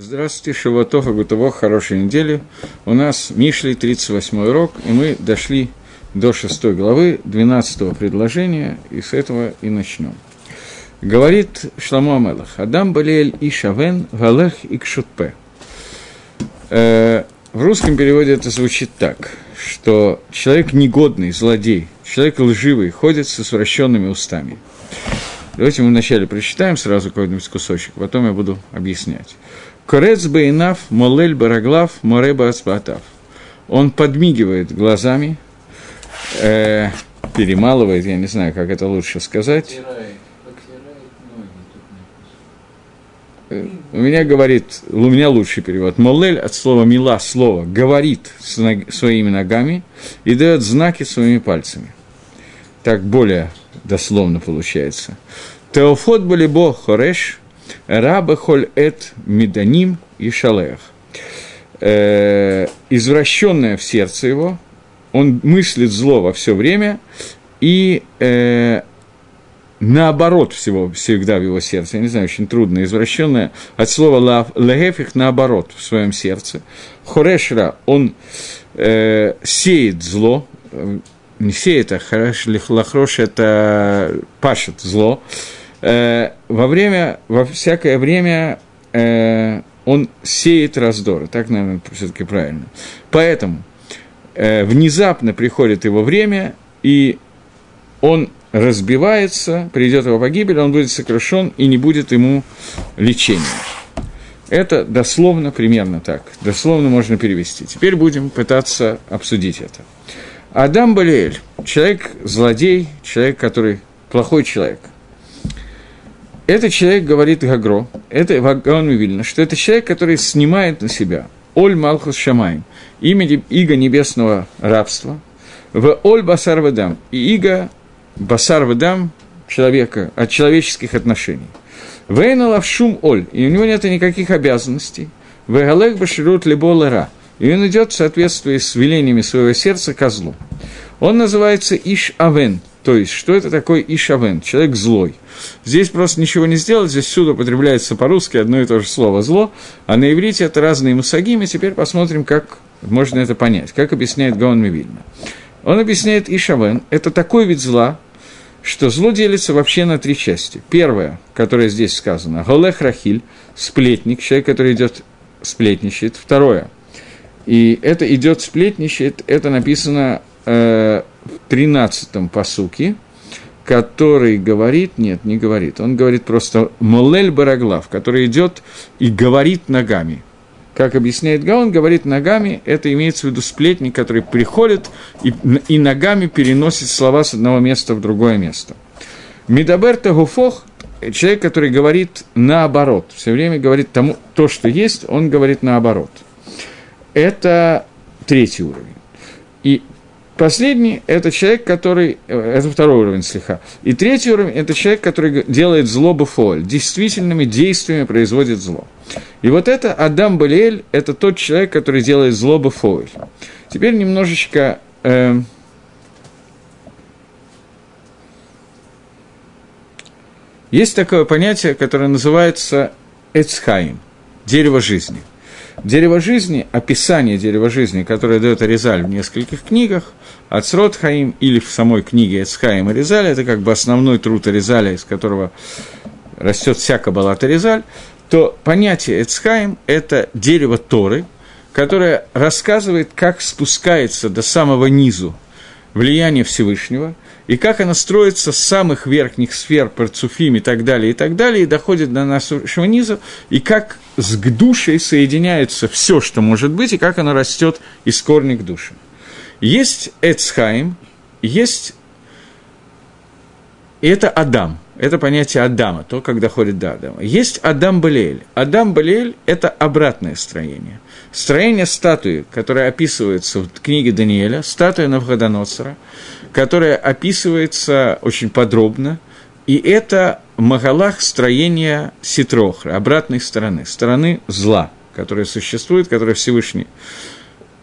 Здравствуйте, Шаватоха, Гутово, хорошей недели. У нас Мишли, 38 урок, и мы дошли до 6 главы, 12 предложения, и с этого и начнем. Говорит Шламу Амелах, Адам Балиэль и Шавен, Галех и Кшутпе. Э, в русском переводе это звучит так, что человек негодный, злодей, человек лживый, ходит с извращенными устами. Давайте мы вначале прочитаем сразу какой-нибудь кусочек, потом я буду объяснять. Корец бейнав, молель бараглав, мореба асбатав. Он подмигивает глазами, э, перемалывает, я не знаю, как это лучше сказать. Э, у меня говорит, у меня лучший перевод. Молель от слова мила, слово, говорит своими ногами и дает знаки своими пальцами. Так более дословно получается. Теофот балибо хореш, Раба холь эт меданим и шалех. Э, извращенное в сердце его, он мыслит зло во все время, и э, наоборот всего всегда в его сердце, я не знаю, очень трудно, извращенное, от слова легефих наоборот в своем сердце. Хорешра, он э, сеет зло, не сеет, а лахрош это пашет зло, э, во время, во всякое время э, он сеет раздор, так, наверное, все-таки правильно. Поэтому э, внезапно приходит его время, и он разбивается, придет его погибель, он будет сокрушен, и не будет ему лечения. Это дословно, примерно так. Дословно можно перевести. Теперь будем пытаться обсудить это. Адам Балиэль, человек злодей, человек, который плохой человек – этот человек говорит Гагро, это Вагон Вильна, что это человек, который снимает на себя Оль Малхус Шамай, имя Иго небесного рабства, в Оль Басар Вадам, и Иго Басар Вадам человека, от человеческих отношений. Вейна Лавшум Оль, и у него нет никаких обязанностей. Вегалех Баширут Либолера, и он идет в соответствии с велениями своего сердца козлу. Он называется Иш Авен, то есть, что это такое Ишавен, человек злой. Здесь просто ничего не сделать, здесь всюду употребляется по-русски одно и то же слово «зло», а на иврите это разные мусагимы, теперь посмотрим, как можно это понять, как объясняет Гаон Мивильна. Он объясняет Ишавен, это такой вид зла, что зло делится вообще на три части. Первое, которое здесь сказано, Голех Рахиль, сплетник, человек, который идет сплетничает. Второе, и это идет сплетничает, это написано э, 13-м посуке, который говорит, нет, не говорит, он говорит просто «молель бараглав», который идет и говорит ногами. Как объясняет Гаон, говорит ногами, это имеется в виду сплетник, который приходит и, и ногами переносит слова с одного места в другое место. Медаберта Гуфох – человек, который говорит наоборот, все время говорит тому, то, что есть, он говорит наоборот. Это третий уровень. И Последний – это человек, который… Э, это второй уровень слеха. И третий уровень – это человек, который делает зло буфоль, действительными действиями производит зло. И вот это Адам Балиэль – это тот человек, который делает зло буфоль. Теперь немножечко… Э, есть такое понятие, которое называется Эцхайм – дерево жизни – Дерево жизни, описание дерева жизни, которое дает Аризаль в нескольких книгах, Ацрот Хаим или в самой книге Эцхаим Аризаль, это как бы основной труд Аризаля, из которого растет вся каббалат Аризаль, то понятие Эцхаим – это дерево Торы, которое рассказывает, как спускается до самого низу влияние Всевышнего – и как она строится с самых верхних сфер, парцуфим и так далее, и так далее, и доходит до нашего низа, и как с душей соединяется все, что может быть, и как оно растет из корня к душе. Есть Эцхайм, есть... И это Адам, это понятие Адама, то, как доходит до Адама. Есть Адам Балиэль. Адам Балиэль – это обратное строение. Строение статуи, которое описывается в книге Даниэля, статуя Навходоносора – которая описывается очень подробно, и это Магалах строения Ситрохра, обратной стороны, стороны зла, которая существует, которая Всевышний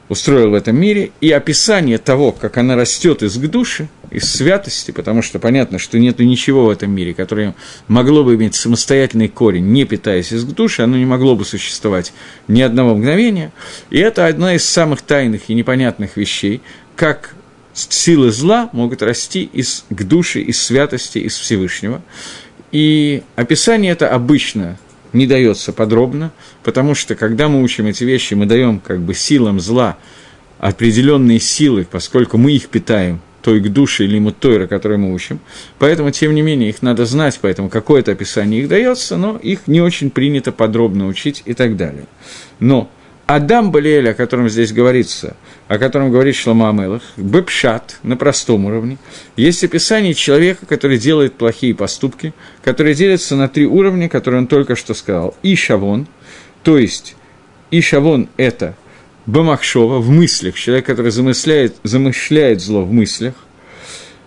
устроил в этом мире, и описание того, как она растет из души, из святости, потому что понятно, что нет ничего в этом мире, которое могло бы иметь самостоятельный корень, не питаясь из души, оно не могло бы существовать ни одного мгновения. И это одна из самых тайных и непонятных вещей, как силы зла могут расти из к душе, из святости, из Всевышнего. И описание это обычно не дается подробно, потому что когда мы учим эти вещи, мы даем как бы силам зла определенные силы, поскольку мы их питаем, той к душе или мутойра, который мы учим. Поэтому, тем не менее, их надо знать, поэтому какое-то описание их дается, но их не очень принято подробно учить и так далее. Но Адам Балиэль, о котором здесь говорится, о котором говорит Шлома Амелах, Бепшат на простом уровне, есть описание человека, который делает плохие поступки, который делится на три уровня, которые он только что сказал. И Шавон, то есть и Шавон – это Бамахшова в мыслях, человек, который замышляет, замышляет зло в мыслях.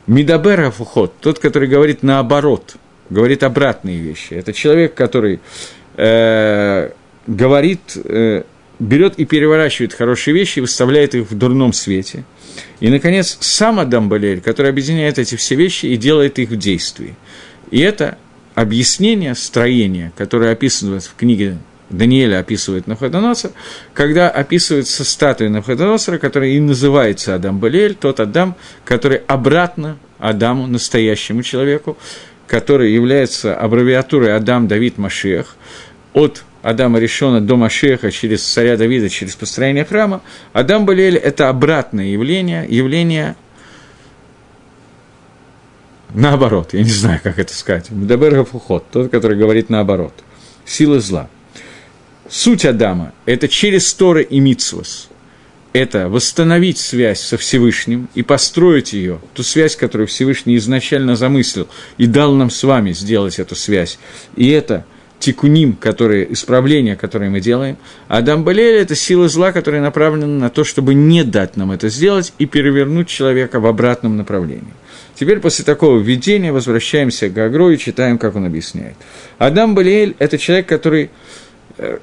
Мидабер Афухот, тот, который говорит наоборот, говорит обратные вещи. Это человек, который э, говорит э, берет и переворачивает хорошие вещи и выставляет их в дурном свете. И, наконец, сам Адам Балель, который объединяет эти все вещи и делает их в действии. И это объяснение строения, которое описано в книге Даниэля описывает Навходоносор, когда описывается статуя Навходоносора, которая и называется Адам Балель, тот Адам, который обратно Адаму, настоящему человеку, который является аббревиатурой Адам Давид Машех, от Адама Решона до Машеха, через царя Давида, через построение храма, Адам Балиэль – это обратное явление, явление наоборот, я не знаю, как это сказать. Мдабергов уход, тот, который говорит наоборот. Сила зла. Суть Адама – это через Торы и Мицвос. Это восстановить связь со Всевышним и построить ее, ту связь, которую Всевышний изначально замыслил и дал нам с вами сделать эту связь. И это – тикуним, которые, исправления, которые мы делаем. А Дамбалель – это сила зла, которая направлена на то, чтобы не дать нам это сделать и перевернуть человека в обратном направлении. Теперь после такого введения возвращаемся к Агро и читаем, как он объясняет. Адам Балиэль – это человек, который… Э,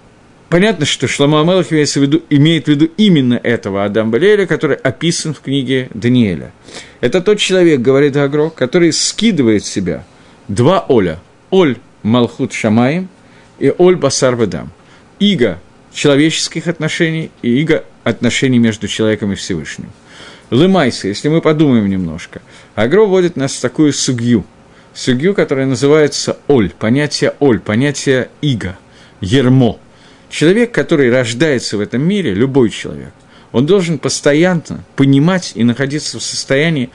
понятно, что Шлома Амелах имеет в, виду, имеет в виду именно этого Адам Балиэля, который описан в книге Даниэля. Это тот человек, говорит Агро, который скидывает в себя два Оля. Оль Малхут Шамаем и Оль Басар Ведам. Иго человеческих отношений и иго отношений между человеком и Всевышним. Лымайся, если мы подумаем немножко. Агро вводит нас в такую сугью. Сугью, которая называется Оль, понятие Оль, понятие иго, ермо. Человек, который рождается в этом мире, любой человек, он должен постоянно понимать и находиться в состоянии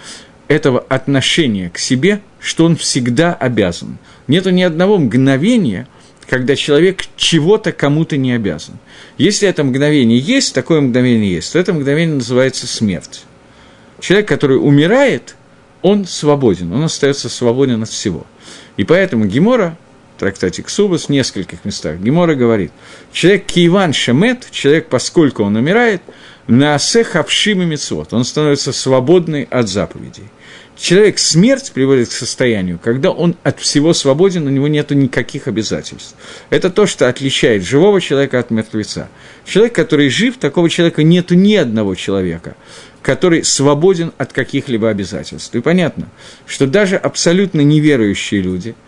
этого отношения к себе, что он всегда обязан. Нету ни одного мгновения, когда человек чего-то кому-то не обязан. Если это мгновение есть, такое мгновение есть, то это мгновение называется смерть. Человек, который умирает, он свободен, он остается свободен от всего. И поэтому Гемора, трактате Ксубас, в нескольких местах, Гемора говорит, человек Киеван Шемет, человек, поскольку он умирает, на асех обшим и мецвод, он становится свободный от заповедей человек смерть приводит к состоянию, когда он от всего свободен, у него нет никаких обязательств. Это то, что отличает живого человека от мертвеца. Человек, который жив, такого человека нет ни одного человека, который свободен от каких-либо обязательств. И понятно, что даже абсолютно неверующие люди –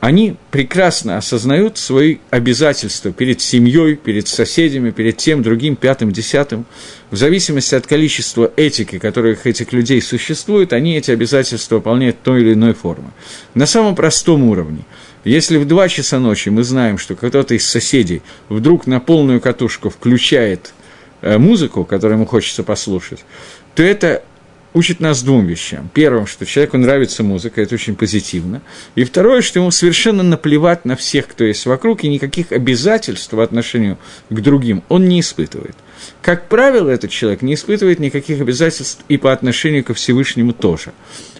они прекрасно осознают свои обязательства перед семьей, перед соседями, перед тем, другим, пятым, десятым. В зависимости от количества этики, которых этих людей существует, они эти обязательства выполняют той или иной формы. На самом простом уровне. Если в 2 часа ночи мы знаем, что кто-то из соседей вдруг на полную катушку включает э, музыку, которую ему хочется послушать, то это учит нас двум вещам. Первым, что человеку нравится музыка, это очень позитивно. И второе, что ему совершенно наплевать на всех, кто есть вокруг, и никаких обязательств по отношению к другим он не испытывает. Как правило, этот человек не испытывает никаких обязательств и по отношению ко Всевышнему тоже.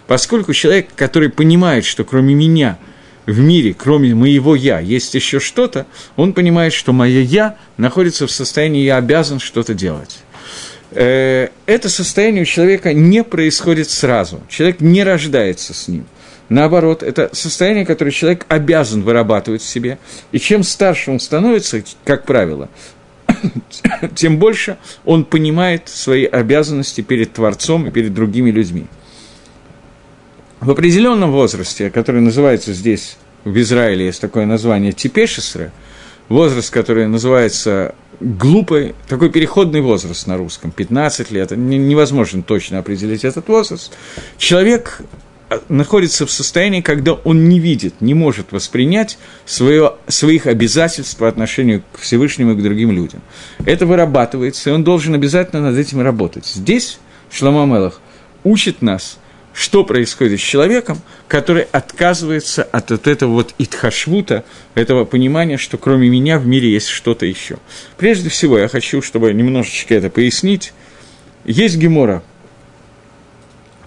Поскольку человек, который понимает, что кроме меня в мире, кроме моего «я», есть еще что-то, он понимает, что мое «я» находится в состоянии «я обязан что-то делать». Э, это состояние у человека не происходит сразу. Человек не рождается с ним. Наоборот, это состояние, которое человек обязан вырабатывать в себе. И чем старше он становится, как правило, тем больше он понимает свои обязанности перед Творцом и перед другими людьми. В определенном возрасте, который называется здесь, в Израиле есть такое название Типешесре, возраст, который называется глупый, такой переходный возраст на русском, 15 лет, невозможно точно определить этот возраст, человек а, находится в состоянии, когда он не видит, не может воспринять свое, своих обязательств по отношению к Всевышнему и к другим людям. Это вырабатывается, и он должен обязательно над этим работать. Здесь Шламо Мелах учит нас – что происходит с человеком, который отказывается от вот этого вот итхашвута, этого понимания, что кроме меня в мире есть что-то еще. Прежде всего, я хочу, чтобы немножечко это пояснить. Есть Гемора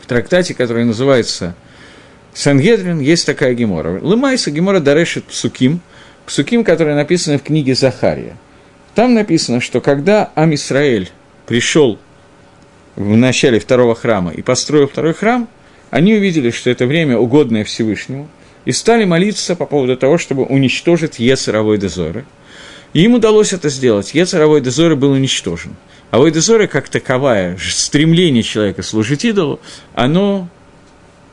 в трактате, который называется Сангедрин, есть такая Гемора. Лымайса Гемора дарешит псуким, псуким, которые написаны в книге Захария. Там написано, что когда Амисраэль пришел в начале второго храма и построил второй храм – они увидели, что это время угодное Всевышнему, и стали молиться по поводу того, чтобы уничтожить Ецеровой дозоры. И им удалось это сделать. Ецеровой дозоры был уничтожен. А Войдозоры, как таковая, стремление человека служить идолу, оно,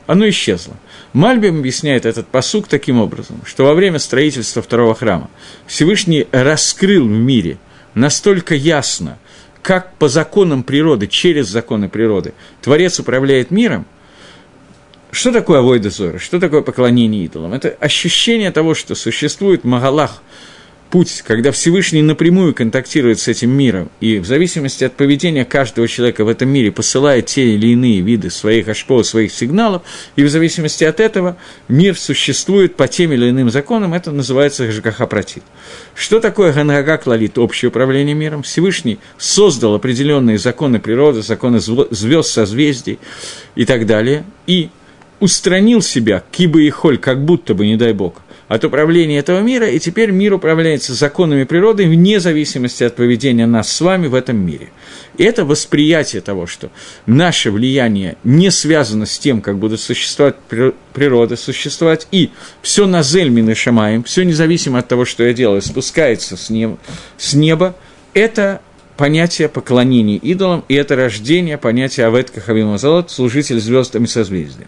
оно исчезло. Мальбим объясняет этот посук таким образом, что во время строительства второго храма Всевышний раскрыл в мире настолько ясно, как по законам природы, через законы природы, Творец управляет миром – что такое авойда Зора? Что такое поклонение идолам? Это ощущение того, что существует Магалах, путь, когда Всевышний напрямую контактирует с этим миром, и в зависимости от поведения каждого человека в этом мире посылает те или иные виды своих ашпо, своих сигналов, и в зависимости от этого мир существует по тем или иным законам, это называется Гашгахапротит. Что такое Ганага Клалит, общее управление миром? Всевышний создал определенные законы природы, законы звезд, созвездий и так далее, и устранил себя, кибы и холь, как будто бы, не дай бог, от управления этого мира, и теперь мир управляется законами природы вне зависимости от поведения нас с вами в этом мире. И это восприятие того, что наше влияние не связано с тем, как будут существовать природа, существовать, и все на зельмин и шамаем, все независимо от того, что я делаю, спускается с неба, с неба это понятие поклонения идолам, и это рождение понятия Авет Кахавима Залот, служитель звездами созвездия.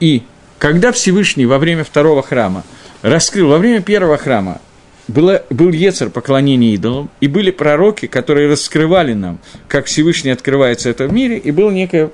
И когда Всевышний во время второго храма раскрыл, во время первого храма было, был Ецер поклонения идолам, и были пророки, которые раскрывали нам, как Всевышний открывается в этом мире, и было некое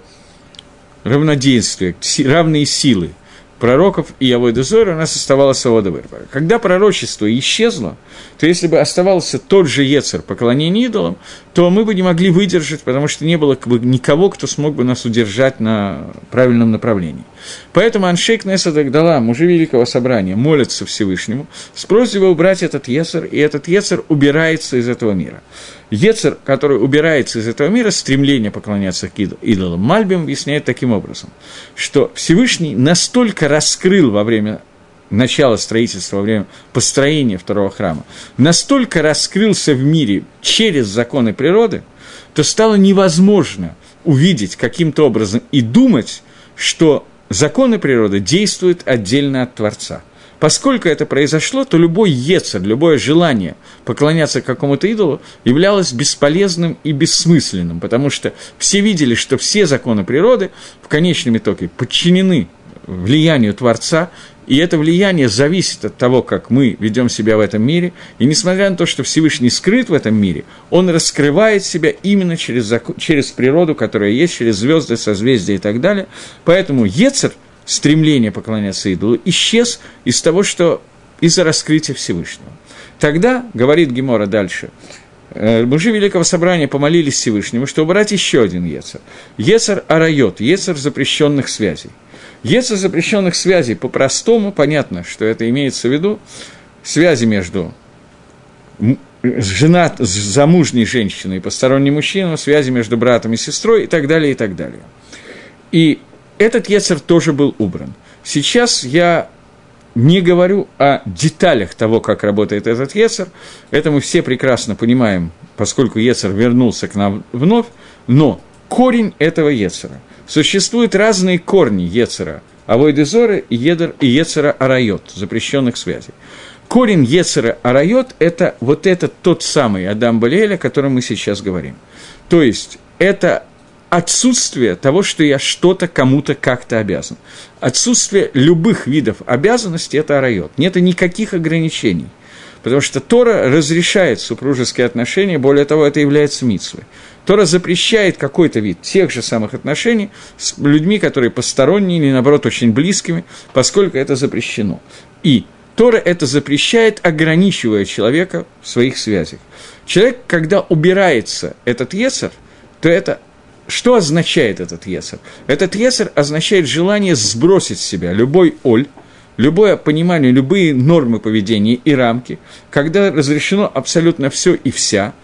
равнодействие, равные силы – пророков и Явойда Зора, у нас оставалась свобода выбора. Когда пророчество исчезло, то если бы оставался тот же Ецер поклонение идолам, то мы бы не могли выдержать, потому что не было бы никого, кто смог бы нас удержать на правильном направлении. Поэтому Аншейк Несадак дала, мужи Великого Собрания, молятся Всевышнему с просьбой убрать этот Ецер, и этот Ецер убирается из этого мира. Ецер, который убирается из этого мира, стремление поклоняться идолам. Мальбим объясняет таким образом, что Всевышний настолько раскрыл во время начала строительства, во время построения второго храма, настолько раскрылся в мире через законы природы, то стало невозможно увидеть каким-то образом и думать, что законы природы действуют отдельно от Творца – Поскольку это произошло, то любой ецер, любое желание поклоняться какому-то идолу являлось бесполезным и бессмысленным, потому что все видели, что все законы природы в конечном итоге подчинены влиянию Творца, и это влияние зависит от того, как мы ведем себя в этом мире. И несмотря на то, что Всевышний скрыт в этом мире, он раскрывает себя именно через, через природу, которая есть, через звезды, созвездия и так далее. Поэтому Ецер – стремление поклоняться идолу исчез из того, что из-за раскрытия Всевышнего. Тогда, говорит Гемора дальше, «Э, мужи Великого Собрания помолились Всевышнему, чтобы убрать еще один Ецер. Ецер арайот, Ецер запрещенных связей. Ецер запрещенных связей по-простому, понятно, что это имеется в виду, связи между жена, замужней женщиной и посторонним мужчиной, связи между братом и сестрой и так далее, и так далее. И этот Ецер тоже был убран. Сейчас я не говорю о деталях того, как работает этот Ецер, это мы все прекрасно понимаем, поскольку Ецер вернулся к нам вновь, но корень этого Ецера. Существуют разные корни Ецера, Авойдезора и, Едер, и Ецера Арайот, запрещенных связей. корень Ецера Арайот – это вот этот тот самый Адам Балиэль, о котором мы сейчас говорим. То есть, это отсутствие того, что я что-то кому-то как-то обязан. Отсутствие любых видов обязанностей – это арайот. Нет никаких ограничений. Потому что Тора разрешает супружеские отношения, более того, это является митсвой. Тора запрещает какой-то вид тех же самых отношений с людьми, которые посторонние или, наоборот, очень близкими, поскольку это запрещено. И Тора это запрещает, ограничивая человека в своих связях. Человек, когда убирается этот есер, то это что означает этот есер? Этот есер означает желание сбросить с себя любой оль, любое понимание, любые нормы поведения и рамки, когда разрешено абсолютно все и вся,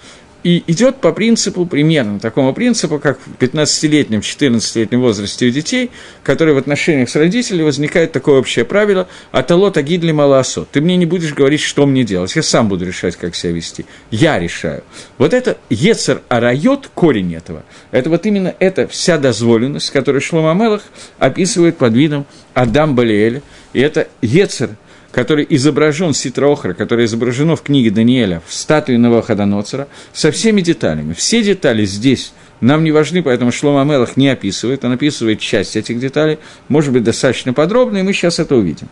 и идет по принципу, примерно такому принципу, как в 15-летнем, 14-летнем возрасте у детей, которые в отношениях с родителями возникает такое общее правило «Аталот агидли малаасо». Ты мне не будешь говорить, что мне делать, я сам буду решать, как себя вести. Я решаю. Вот это Ецер Арайот, корень этого, это вот именно эта вся дозволенность, которую Шлома Мелах описывает под видом Адам Балиэля. И это Ецер – который изображен Ситроохра, который изображено в книге Даниэля, в статуе Новоходоноцера, со всеми деталями. Все детали здесь нам не важны, поэтому Шлома Мелах не описывает, он описывает часть этих деталей, может быть, достаточно подробно, и мы сейчас это увидим.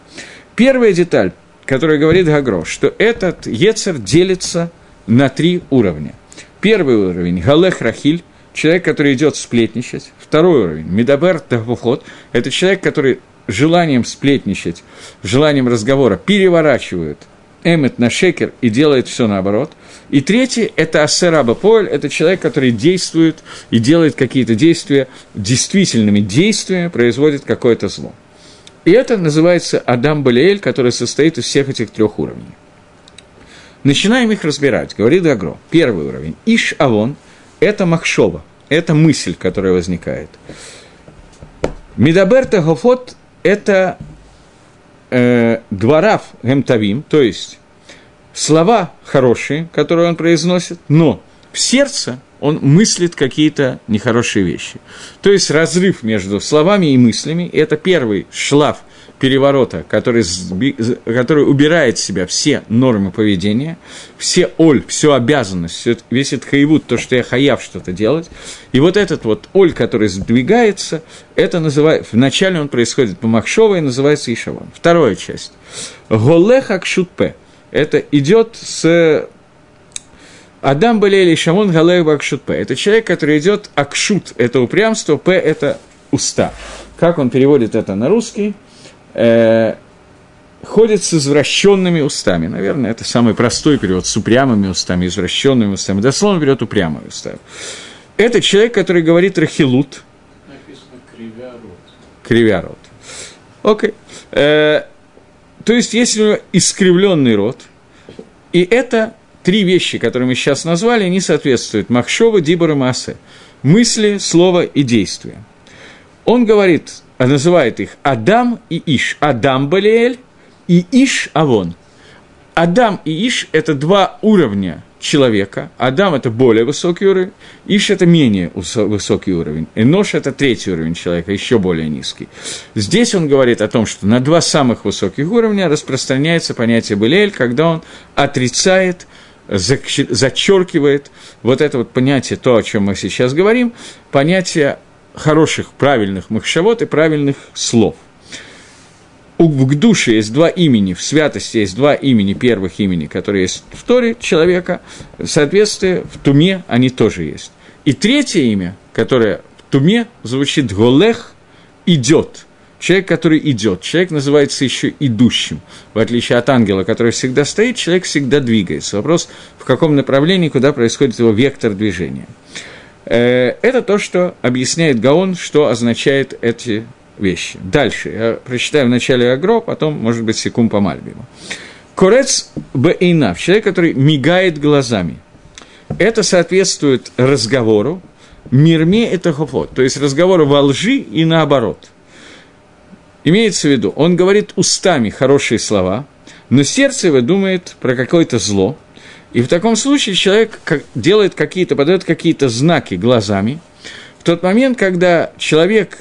Первая деталь, которая говорит Гагро, что этот Ецер делится на три уровня. Первый уровень – Галех Рахиль, человек, который идет сплетничать. Второй уровень – Медабер Тахухот, это человек, который желанием сплетничать, желанием разговора переворачивают эмет на шекер и делает все наоборот. И третий – это асераба поль, это человек, который действует и делает какие-то действия, действительными действиями производит какое-то зло. И это называется Адам Балиэль, который состоит из всех этих трех уровней. Начинаем их разбирать, говорит Агро. Первый уровень. Иш Авон – это махшова, это мысль, которая возникает. Медаберта Гофот это э, дворав гемтавим, то есть слова хорошие, которые он произносит, но в сердце он мыслит какие-то нехорошие вещи. То есть разрыв между словами и мыслями – это первый шлаф переворота, который, который убирает в себя все нормы поведения, все оль, всю обязанность, все, весь этот хаевут, то, что я хаяв что-то делать. И вот этот вот оль, который сдвигается, это называется, вначале он происходит по Махшова и называется Ишавон. Вторая часть. Голех акшутпе. Это идет с Адам Балели Шамон Галех Бакшутпе. Это человек, который идет акшут, это упрямство, п это уста. Как он переводит это на русский? Э, ходит с извращенными устами. Наверное, это самый простой перевод, с упрямыми устами, извращенными устами. Дословно перевод упрямыми устами. Это человек, который говорит рахилут. Написано кривя рот. Кривя рот. Окей. Э, то есть, если у него искривленный рот, и это три вещи, которые мы сейчас назвали, они соответствуют Махшова, Дибора, Массе. Мысли, слово и действие. Он говорит, называет их Адам и Иш. Адам Балиэль и Иш Авон. Адам и Иш – это два уровня человека. Адам – это более высокий уровень, Иш – это менее высокий уровень. Энош – это третий уровень человека, еще более низкий. Здесь он говорит о том, что на два самых высоких уровня распространяется понятие Балиэль, когда он отрицает зачеркивает вот это вот понятие, то, о чем мы сейчас говорим, понятие хороших, правильных махшавот и правильных слов. У в душе есть два имени, в святости есть два имени, первых имени, которые есть в Торе человека, соответствие в Туме они тоже есть. И третье имя, которое в Туме звучит Голех, идет. Человек, который идет. Человек называется еще идущим. В отличие от ангела, который всегда стоит, человек всегда двигается. Вопрос, в каком направлении, куда происходит его вектор движения. Э, это то, что объясняет Гаон, что означает эти вещи. Дальше. Я прочитаю в начале Агро, потом, может быть, секунд по Мальбиму. Корец бейнав, человек, который мигает глазами. Это соответствует разговору, мирме это хофот, то есть разговору во лжи и наоборот. Имеется в виду, он говорит устами хорошие слова, но сердце его думает про какое-то зло – и в таком случае человек делает какие-то, подает какие-то знаки глазами. В тот момент, когда человек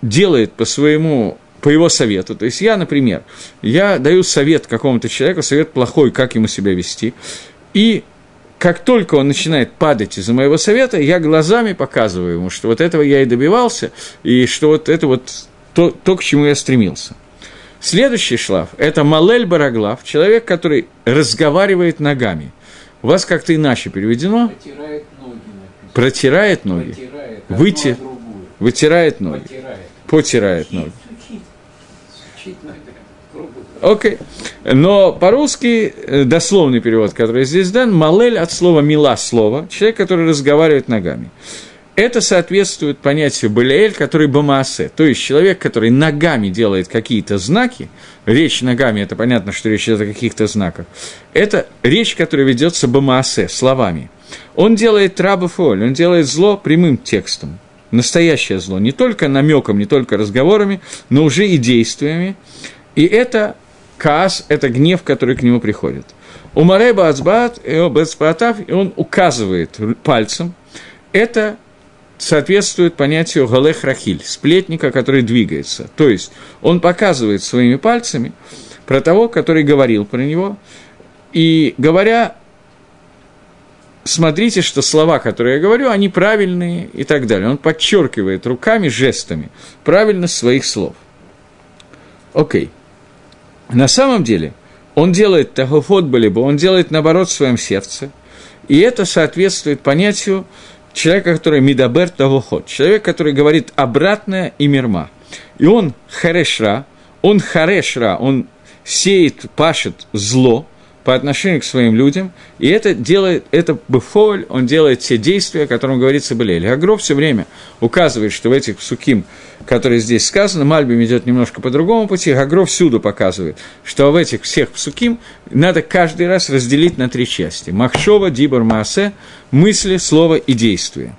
делает по своему по его совету. То есть я, например, я даю совет какому-то человеку, совет плохой, как ему себя вести, и как только он начинает падать из-за моего совета, я глазами показываю ему, что вот этого я и добивался, и что вот это вот то, то к чему я стремился. Следующий шлаф – это Малель Бараглав, человек, который разговаривает ногами. У вас как-то иначе переведено? Протирает ноги. написано. Протирает ноги. Протирает. Другую. Вытирает ноги. Потирает ноги. Сучит. Говоря. Окей. Но по-русски э, дословный перевод, который здесь дан, малель от слова мила слово, человек, который разговаривает ногами. Это соответствует понятию Балиэль, который бамаасе, то есть человек, который ногами делает какие-то знаки, речь ногами, это понятно, что речь идет о каких-то знаках, это речь, которая ведется бамаасе, словами. Он делает трабафоль, он делает зло прямым текстом, настоящее зло, не только намеком, не только разговорами, но уже и действиями. И это каас, это гнев, который к нему приходит. У Мареба Ацбат и Бецпатав, и он указывает пальцем, это соответствует понятию галех рахиль, сплетника, который двигается. То есть он показывает своими пальцами про того, который говорил про него, и говоря, смотрите, что слова, которые я говорю, они правильные и так далее. Он подчеркивает руками, жестами правильность своих слов. Окей. На самом деле, он делает тагофот балибо, он делает наоборот в своем сердце, и это соответствует понятию человека, который мидабер тавохот, человек, который говорит обратное и мирма. И он харешра, он харешра, он сеет, пашет зло по отношению к своим людям, и это делает, это бефоль, он делает те действия, о которых говорится Белель. Агро все время указывает, что в этих суким, которые здесь сказаны, Мальбим идет немножко по другому пути, Агро всюду показывает, что в этих всех псуким надо каждый раз разделить на три части. Махшова, Дибор, Маасе, мысли, слово и действие.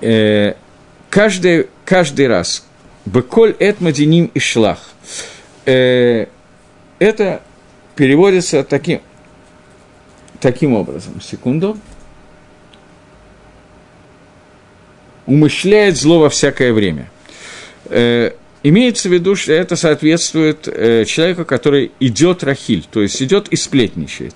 Э, каждый, каждый раз Беколь Этмадиним и Шлах. Э, это переводится таким, таким образом. Секунду. Умышляет зло во всякое время. Э, имеется в виду, что это соответствует э, человеку, который идет рахиль, то есть идет и сплетничает.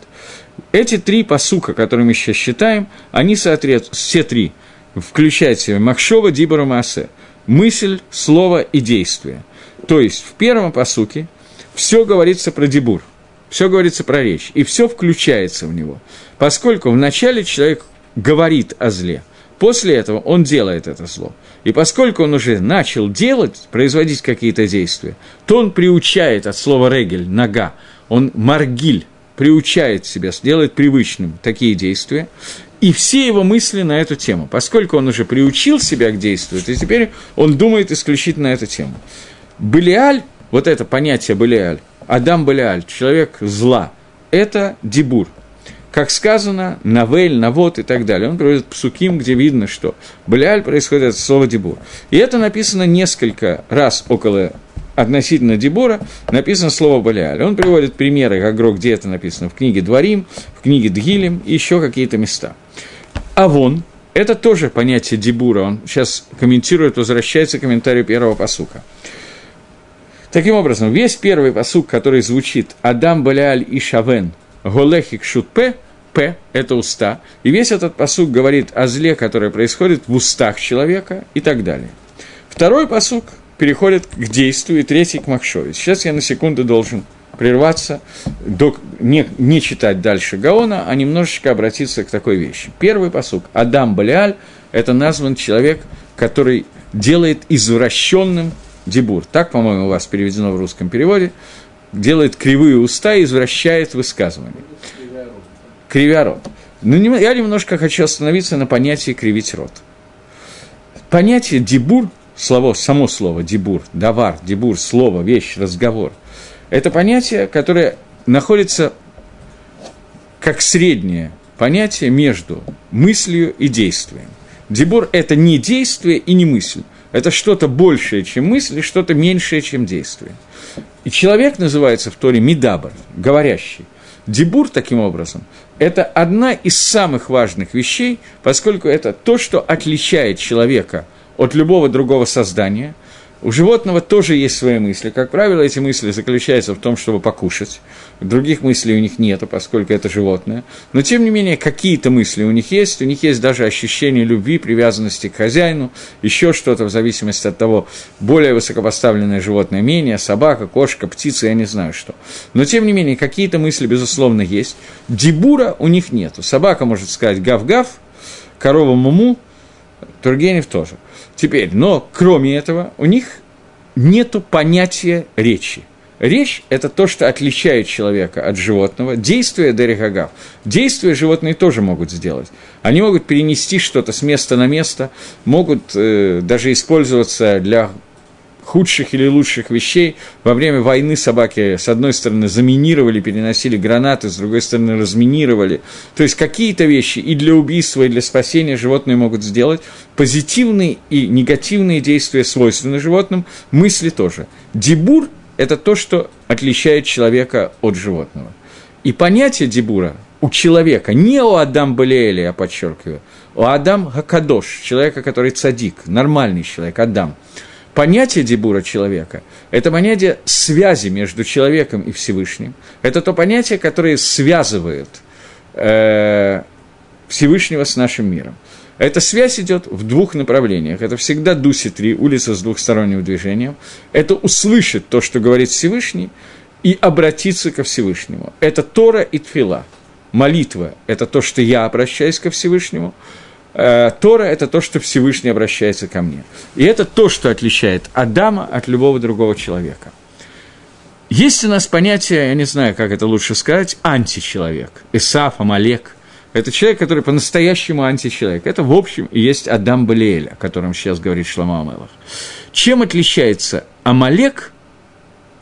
Эти три посука, которые мы сейчас считаем, они соответствуют, все три, включают в себя Дибора, Маасе, мысль, слово и действие. То есть в первом посуке все говорится про Дибур, все говорится про речь, и все включается в него. Поскольку вначале человек говорит о зле, после этого он делает это зло. И поскольку он уже начал делать, производить какие-то действия, то он приучает от слова «регель» – «нога», он «маргиль», приучает себя, делает привычным такие действия, и все его мысли на эту тему, поскольку он уже приучил себя к действию, и теперь он думает исключительно на эту тему. Белиаль, вот это понятие Белиаль, Адам Белиаль, человек зла, это дебур. Как сказано, Навель, Навод и так далее. Он приводит псуким, где видно, что Белиаль происходит от слова дебур. И это написано несколько раз около относительно Дебора написано слово Балиаль. Он приводит примеры, как где это написано, в книге Дворим, в книге Дгилем и еще какие-то места. Авон – это тоже понятие Дебура. Он сейчас комментирует, возвращается к комментарию первого посука. Таким образом, весь первый посук, который звучит «Адам Балиаль и Шавен, Голехик Шутпе», П – это уста, и весь этот посук говорит о зле, которое происходит в устах человека и так далее. Второй посук переходит к действию, и третий к Махшове. Сейчас я на секунду должен прерваться, не, не читать дальше Гаона, а немножечко обратиться к такой вещи. Первый посук Адам Балиаль – это назван человек, который делает извращенным дебур. Так, по-моему, у вас переведено в русском переводе. Делает кривые уста и извращает высказывания. Кривя рот. Ну, я немножко хочу остановиться на понятии кривить рот. Понятие дебур, слово, само слово дебур, давар, дебур, слово, вещь, разговор, это понятие, которое находится как среднее понятие между мыслью и действием. Дебур – это не действие и не мысль. Это что-то большее, чем мысль, и что-то меньшее, чем действие. И человек называется в Торе Мидабр, говорящий. Дебур, таким образом, это одна из самых важных вещей, поскольку это то, что отличает человека от любого другого создания. У животного тоже есть свои мысли. Как правило, эти мысли заключаются в том, чтобы покушать. Других мыслей у них нет, поскольку это животное. Но, тем не менее, какие-то мысли у них есть. У них есть даже ощущение любви, привязанности к хозяину, еще что-то в зависимости от того, более высокопоставленное животное, менее, собака, кошка, птица, я не знаю что. Но, тем не менее, какие-то мысли, безусловно, есть. Дебура у них нет. Собака может сказать гав-гав, корова муму, Тургенев тоже – Теперь, но кроме этого, у них нет понятия речи. Речь – это то, что отличает человека от животного. Действия Дерихагав. Действия животные тоже могут сделать. Они могут перенести что-то с места на место, могут э, даже использоваться для худших или лучших вещей. Во время войны собаки, с одной стороны, заминировали, переносили гранаты, с другой стороны, разминировали. То есть какие-то вещи и для убийства, и для спасения животные могут сделать. Позитивные и негативные действия свойственны животным, мысли тоже. Дебур – это то, что отличает человека от животного. И понятие дебура у человека, не у Адам Балиэля, я подчеркиваю, у Адам Хакадош, человека, который цадик, нормальный человек, Адам – понятие дебура человека – это понятие связи между человеком и Всевышним. Это то понятие, которое связывает э, Всевышнего с нашим миром. Эта связь идет в двух направлениях. Это всегда дуси три, улица с двухсторонним движением. Это услышать то, что говорит Всевышний, и обратиться ко Всевышнему. Это Тора и Тфила. Молитва – это то, что я обращаюсь ко Всевышнему – Тора – это то, что Всевышний обращается ко мне. И это то, что отличает Адама от любого другого человека. Есть у нас понятие, я не знаю, как это лучше сказать, античеловек. Исаф, Амалек. Это человек, который по-настоящему античеловек. Это, в общем, и есть Адам Балиэль, о котором сейчас говорит Шлама Амелах. Чем отличается Амалек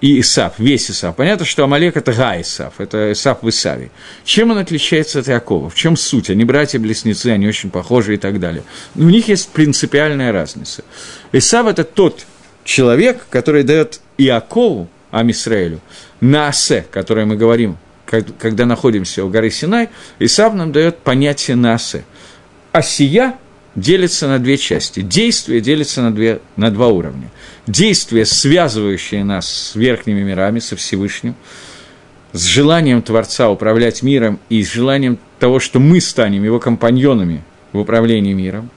и Исав, весь Исав. Понятно, что Амалек – это Га Исав, это Исав в Исаве. Чем он отличается от Иакова? В чем суть? Они братья-близнецы, они очень похожи и так далее. Но у них есть принципиальная разница. Исав – это тот человек, который дает Иакову, Амисраэлю, на Асе, которое мы говорим, когда находимся у горы Синай, Исав нам дает понятие на Асе. Асия делится на две части. Действие делится на, две, на два уровня. Действие, связывающее нас с верхними мирами, со Всевышним, с желанием Творца управлять миром и с желанием того, что мы станем его компаньонами в управлении миром.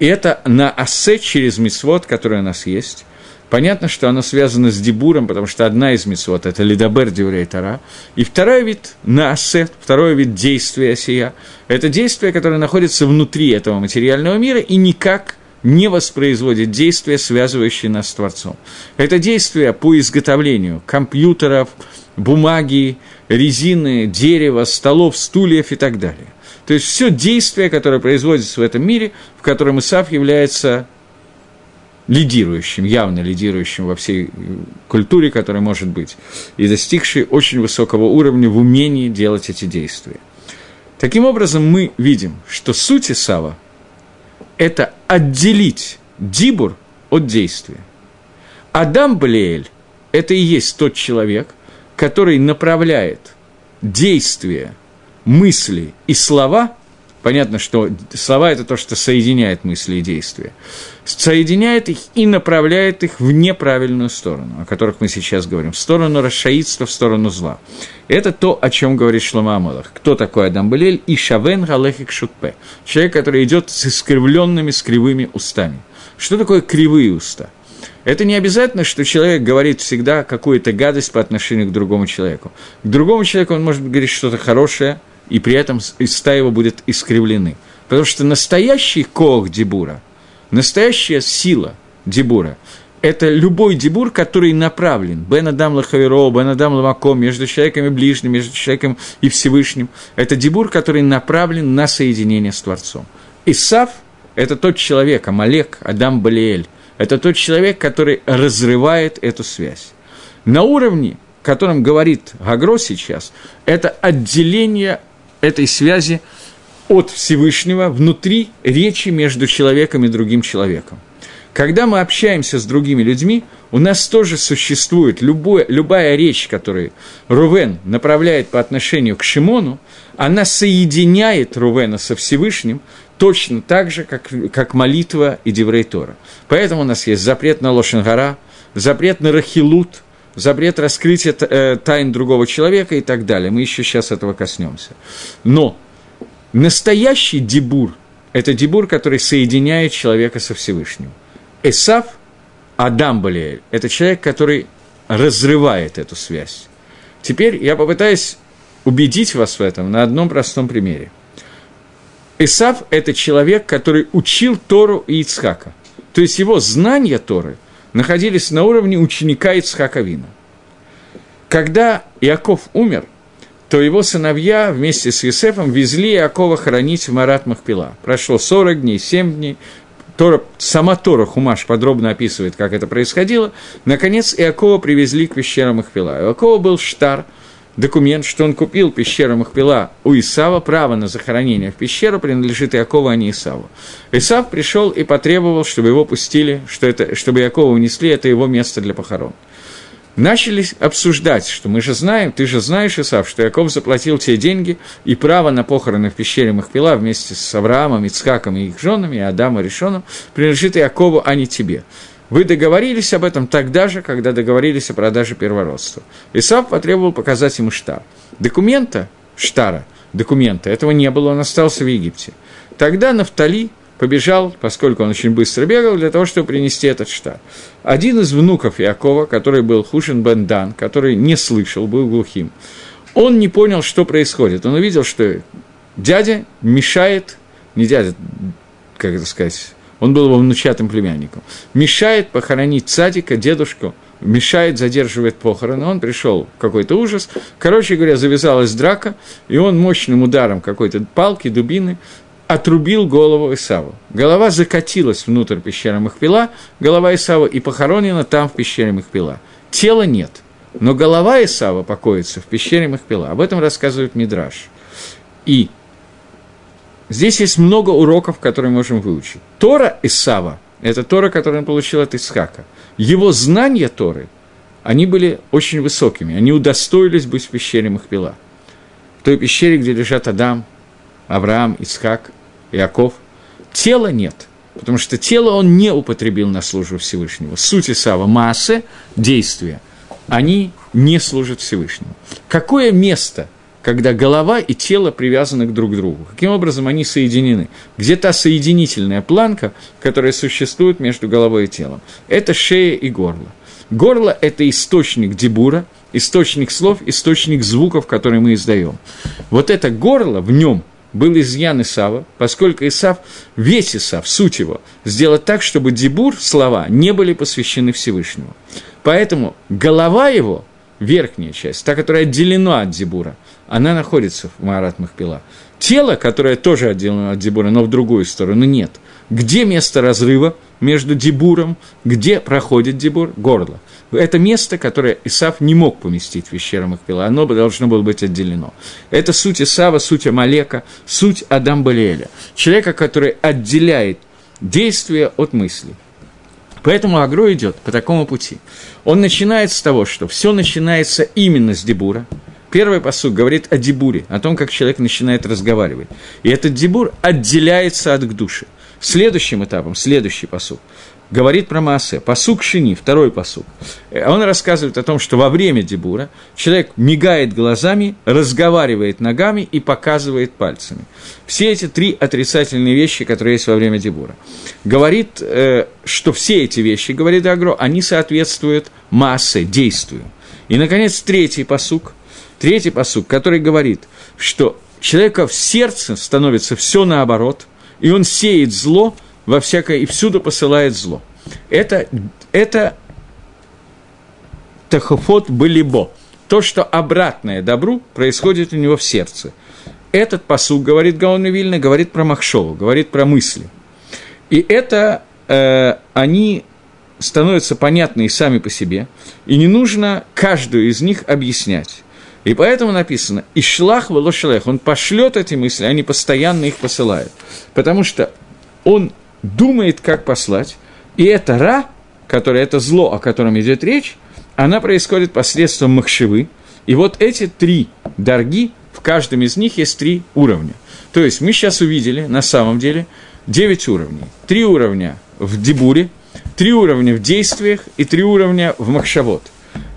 И это на осе через мисвод, который у нас есть. Понятно, что оно связано с дебуром, потому что одна из мисвод – это лидабер диурей тара. И второй вид на асе, второй вид действия сия – это действие, которое находится внутри этого материального мира и никак не воспроизводит действия, связывающие нас с Творцом. Это действия по изготовлению компьютеров, бумаги, резины, дерева, столов, стульев и так далее. То есть все действие, которое производится в этом мире, в котором Исаф является лидирующим, явно лидирующим во всей культуре, которая может быть, и достигший очень высокого уровня в умении делать эти действия. Таким образом, мы видим, что суть Исава – это отделить дибур от действия. Адам Блеэль – это и есть тот человек, который направляет действия, мысли и слова – Понятно, что слова – это то, что соединяет мысли и действия. Соединяет их и направляет их в неправильную сторону, о которых мы сейчас говорим, в сторону расшаидства, в сторону зла. Это то, о чем говорит Шлома Амалах. Кто такой Адам Балель? И Шавен Галехик Шутпе. Человек, который идет с искривленными, с кривыми устами. Что такое кривые уста? Это не обязательно, что человек говорит всегда какую-то гадость по отношению к другому человеку. К другому человеку он может говорить что-то хорошее – и при этом уста его будут искривлены. Потому что настоящий коах дебура, настоящая сила дебура – это любой дебур, который направлен Бен Адам Лахаверо, Бен Адам Ламаком, между человеком и ближним, между человеком и Всевышним. Это дебур, который направлен на соединение с Творцом. Исав – это тот человек, Амалек, Адам Балиэль, это тот человек, который разрывает эту связь. На уровне, о котором говорит Гагро сейчас, это отделение этой связи от Всевышнего внутри речи между человеком и другим человеком. Когда мы общаемся с другими людьми, у нас тоже существует любое, любая речь, которую Рувен направляет по отношению к Шимону, она соединяет Рувена со Всевышним точно так же, как, как молитва и Деврей Тора. Поэтому у нас есть запрет на Лошенгара, запрет на Рахилут, запрет раскрытия э, тайн другого человека и так далее. Мы еще сейчас этого коснемся. Но настоящий дебур – это дебур, который соединяет человека со Всевышним. Эсав, Адам Балиэль – это человек, который разрывает эту связь. Теперь я попытаюсь убедить вас в этом на одном простом примере. Исав – это человек, который учил Тору и Ицхака. То есть его знания Торы находились на уровне ученика Ицхака Вина. Когда Иаков умер, то его сыновья вместе с Юсефом везли Иакова хоронить в Марат Махпила. Прошло 40 дней, 7 дней, Тора, сама Тора Хумаш подробно описывает, как это происходило. Наконец, Иакова привезли к пещерам Махпила. Иакова был штар – документ, что он купил пещеру Махпила у Исава, право на захоронение в пещеру принадлежит Иакову, а не Исаву. Исав пришел и потребовал, чтобы его пустили, что это, чтобы Иакова унесли, это его место для похорон. Начали обсуждать, что мы же знаем, ты же знаешь, Исав, что Яков заплатил те деньги, и право на похороны в пещере Махпила вместе с Авраамом, Ицхаком и их женами, и Адамом и Решоном принадлежит Якову, а не тебе. Вы договорились об этом тогда же, когда договорились о продаже первородства. Исав потребовал показать ему штар. Документа, штара, документа, этого не было, он остался в Египте. Тогда Нафтали побежал, поскольку он очень быстро бегал, для того, чтобы принести этот штар. Один из внуков Якова, который был Хушин Бендан, который не слышал, был глухим, он не понял, что происходит. Он увидел, что дядя мешает, не дядя, как это сказать, он был его внучатым племянником, мешает похоронить цадика, дедушку, мешает, задерживает похороны, он пришел в какой-то ужас. Короче говоря, завязалась драка, и он мощным ударом какой-то палки, дубины отрубил голову Исаву. Голова закатилась внутрь пещеры Махпила, голова Исава и похоронена там, в пещере Махпила. Тела нет, но голова Исава покоится в пещере Махпила. Об этом рассказывает Мидраш. И Здесь есть много уроков, которые мы можем выучить. Тора Исава – это Тора, которую он получил от Исхака. Его знания Торы, они были очень высокими, они удостоились быть в пещере Махпила. В той пещере, где лежат Адам, Авраам, Исхак, Иаков. Тела нет, потому что тело он не употребил на службу Всевышнего. Суть Исава – массы, действия, они не служат Всевышнему. Какое место – когда голова и тело привязаны друг к другу. Каким образом они соединены? Где та соединительная планка, которая существует между головой и телом? Это шея и горло. Горло – это источник дебура, источник слов, источник звуков, которые мы издаем. Вот это горло, в нем был изъян Исава, поскольку Исав, весь Исав, суть его, сделать так, чтобы дебур, слова, не были посвящены Всевышнему. Поэтому голова его, верхняя часть, та, которая отделена от дебура, она находится в Маарат Махпила. Тело, которое тоже отделено от Дебура, но в другую сторону, нет. Где место разрыва между Дебуром, где проходит Дебур? Горло. Это место, которое Исав не мог поместить в пещеру Махпила, оно должно было быть отделено. Это суть Исава, суть Амалека, суть Адам Балиэля. Человека, который отделяет действие от мысли. Поэтому Агро идет по такому пути. Он начинает с того, что все начинается именно с Дебура – Первый посуд говорит о дебуре, о том, как человек начинает разговаривать. И этот дебур отделяется от души. Следующим этапом, следующий посуд, говорит про массы. Посук шини, второй посук. Э, он рассказывает о том, что во время дебура человек мигает глазами, разговаривает ногами и показывает пальцами. Все эти три отрицательные вещи, которые есть во время дебура. Говорит, э, что все эти вещи, говорит Агро, они соответствуют массе, действию. И, наконец, третий посук – Третий посук, который говорит, что человека в сердце становится все наоборот, и он сеет зло во всякое, и всюду посылает зло. Это, это тахофот былибо. То, что обратное добру, происходит у него в сердце. Этот посук, говорит Гаон Вильна, говорит про Махшову, говорит про мысли. И это э, они становятся понятны и сами по себе, и не нужно каждую из них объяснять. И поэтому написано «Ишлах велошелех» – он пошлет эти мысли, они постоянно их посылают. Потому что он думает, как послать, и это «ра», которое это зло, о котором идет речь, она происходит посредством махшивы. И вот эти три дорги, в каждом из них есть три уровня. То есть мы сейчас увидели, на самом деле, 9 уровней. Три уровня в дебуре, три уровня в действиях и три уровня в махшавод.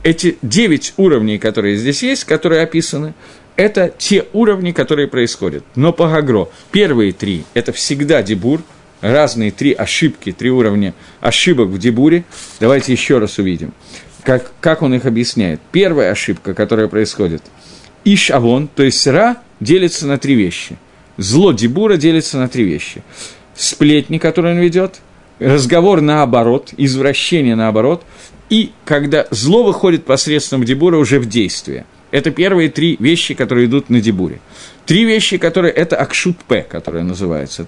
Эти 9 уровней, которые здесь есть, которые описаны, это те уровни, которые происходят. Но по Гагро первые три – это всегда дебур, разные три ошибки, три уровня ошибок в дебуре. Давайте еще раз увидим, как, как он их объясняет. Первая ошибка, которая происходит – Иш-Авон, то есть Ра делится на три вещи. Зло Дебура делится на три вещи. Сплетни, которые он ведет, разговор наоборот, извращение наоборот, и когда зло выходит посредством Дебура уже в действие. Это первые три вещи, которые идут на Дебуре. Три вещи, которые это Акшут П, которая называется.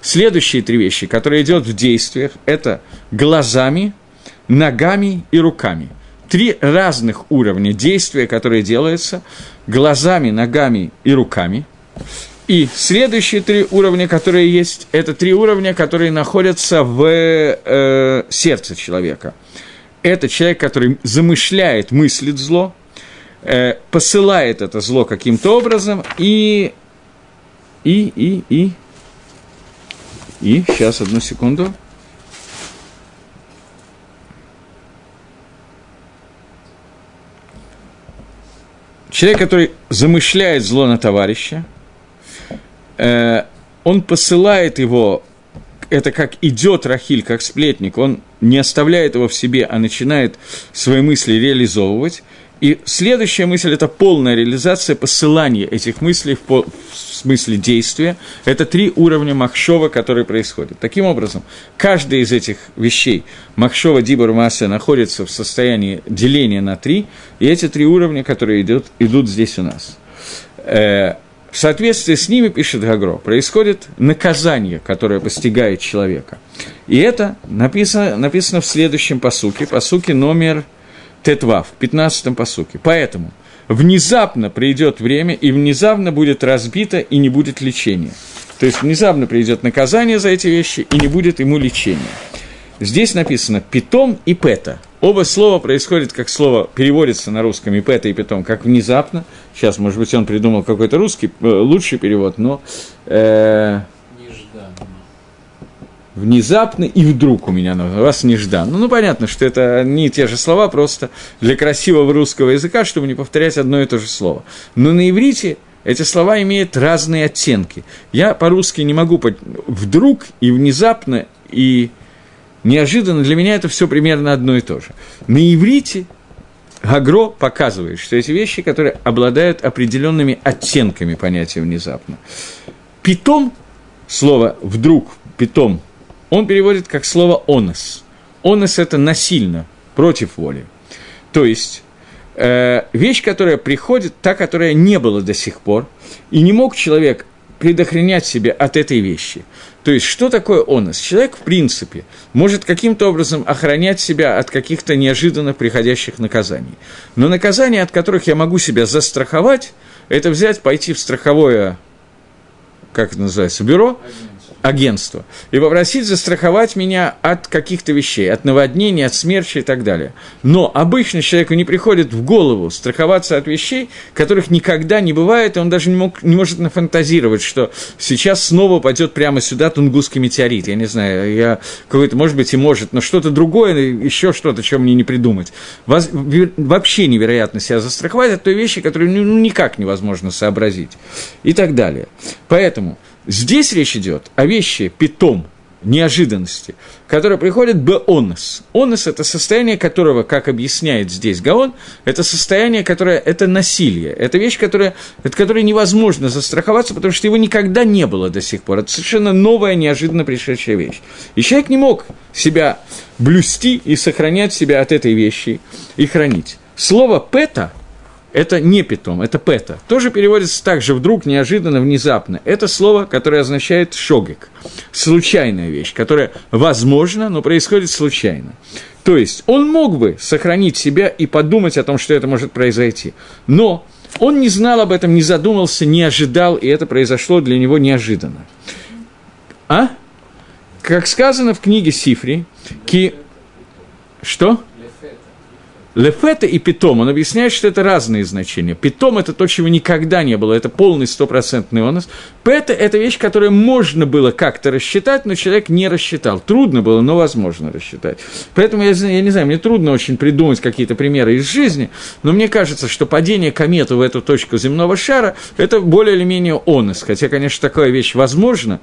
Следующие три вещи, которые идут в действиях, это глазами, ногами и руками. Три разных уровня действия, которые делаются глазами, ногами и руками. И следующие три уровня, которые есть, это три уровня, которые находятся в э, сердце человека. Это человек, который замышляет, мыслит зло, э, посылает это зло каким-то образом и, и, и, и, и, сейчас, одну секунду. Человек, который замышляет зло на товарища, э, он посылает его, это как идет Рахиль, как сплетник, он не оставляет его в себе, а начинает свои мысли реализовывать. И следующая мысль – это полная реализация посылания этих мыслей в, по, в смысле действия. Это три уровня Махшова, которые происходят. Таким образом, каждая из этих вещей, Махшова, Дибор, Масса, находится в состоянии деления на три, и эти три уровня, которые идут, идут здесь у нас. В соответствии с ними, пишет Гагро, происходит наказание, которое постигает человека. И это написано, написано в следующем посуке, посуке номер Тетва, в 15-м посуке. Поэтому внезапно придет время, и внезапно будет разбито, и не будет лечения. То есть внезапно придет наказание за эти вещи, и не будет ему лечения. Здесь написано «питом» и «пета». Оба слова происходят, как слово переводится на русском и «пета» и «питом», как внезапно. Сейчас, может быть, он придумал какой-то русский, э, лучший перевод, но... Э, внезапно и вдруг у меня на вас нежданно. Ну, понятно, что это не те же слова, просто для красивого русского языка, чтобы не повторять одно и то же слово. Но на иврите эти слова имеют разные оттенки. Я по-русски не могу... Вдруг и внезапно и неожиданно для меня это все примерно одно и то же. На иврите Гагро показывает, что эти вещи, которые обладают определенными оттенками понятия внезапно. Питом, слово «вдруг», питом, он переводит как слово «онос». «Онос» – это насильно, против воли. То есть, э, вещь, которая приходит, та, которая не была до сих пор, и не мог человек предохранять себя от этой вещи – то есть, что такое онос? Человек, в принципе, может каким-то образом охранять себя от каких-то неожиданно приходящих наказаний. Но наказания, от которых я могу себя застраховать, это взять, пойти в страховое, как это называется, бюро, агентство и попросить застраховать меня от каких-то вещей, от наводнений, от смерчи и так далее. Но обычно человеку не приходит в голову страховаться от вещей, которых никогда не бывает, и он даже не, мог, не может нафантазировать, что сейчас снова пойдет прямо сюда тунгусский метеорит. Я не знаю, я какой-то, может быть, и может, но что-то другое, еще что-то, чем мне не придумать. Воз, вообще невероятно себя застраховать от той вещи, которые ну, никак невозможно сообразить. И так далее. Поэтому Здесь речь идет о вещи питом, неожиданности, которая приходит б-онос. Онос – это состояние которого, как объясняет здесь Гаон, это состояние, которое – это насилие. Это вещь, которая, от которой невозможно застраховаться, потому что его никогда не было до сих пор. Это совершенно новая, неожиданно пришедшая вещь. И человек не мог себя блюсти и сохранять себя от этой вещи и хранить. Слово «пета» это не питом, это пета. Тоже переводится также вдруг, неожиданно, внезапно. Это слово, которое означает шогик. Случайная вещь, которая возможно, но происходит случайно. То есть он мог бы сохранить себя и подумать о том, что это может произойти. Но он не знал об этом, не задумался, не ожидал, и это произошло для него неожиданно. А? Как сказано в книге Сифри, ки... Что? Лефета и питом, он объясняет, что это разные значения. Питом – это то, чего никогда не было, это полный стопроцентный онос. Пета – это вещь, которую можно было как-то рассчитать, но человек не рассчитал. Трудно было, но возможно рассчитать. Поэтому, я, я не знаю, мне трудно очень придумать какие-то примеры из жизни, но мне кажется, что падение кометы в эту точку земного шара – это более или менее онос. Хотя, конечно, такая вещь возможна,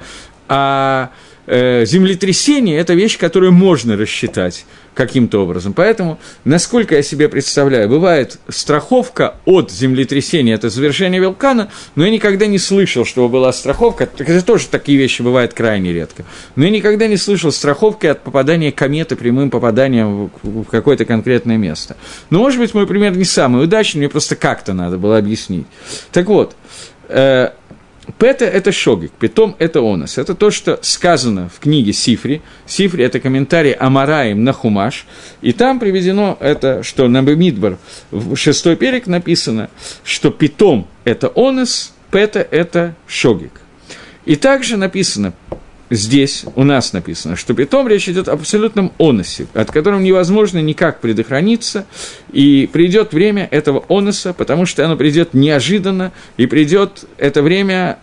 а землетрясение – это вещь, которую можно рассчитать каким-то образом. Поэтому, насколько я себе представляю, бывает страховка от землетрясения, это завершение вулкана, но я никогда не слышал, чтобы была страховка, это тоже такие вещи бывают крайне редко, но я никогда не слышал страховки от попадания кометы прямым попаданием в какое-то конкретное место. Но, может быть, мой пример не самый удачный, мне просто как-то надо было объяснить. Так вот, э, Пета – это шогик, питом – это онос. Это то, что сказано в книге Сифри. Сифри – это комментарий Амараем на Хумаш. И там приведено это, что на Бемидбар в шестой перек написано, что питом – это онос, пета – это шогик. И также написано, здесь у нас написано, что питом речь идет об абсолютном оносе, от которого невозможно никак предохраниться, и придет время этого оноса, потому что оно придет неожиданно, и придет это время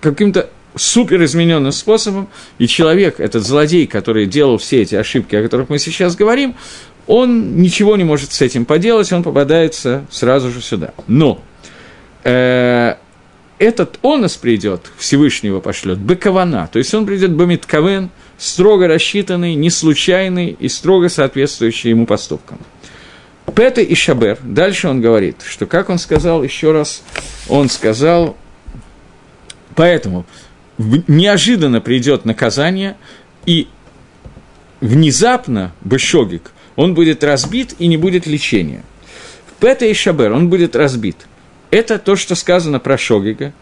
каким-то супер измененным способом, и человек, этот злодей, который делал все эти ошибки, о которых мы сейчас говорим, он ничего не может с этим поделать, он попадается сразу же сюда. Но э, этот онос придет, Всевышнего пошлет, быкавана, то есть он придет бамиткавен, строго рассчитанный, не случайный и строго соответствующий ему поступкам. Пета и Шабер, дальше он говорит, что, как он сказал, еще раз, он сказал, поэтому неожиданно придет наказание, и внезапно Бешогик, он будет разбит и не будет лечения. Пета и Шабер, он будет разбит – это то, что сказано про Шогига,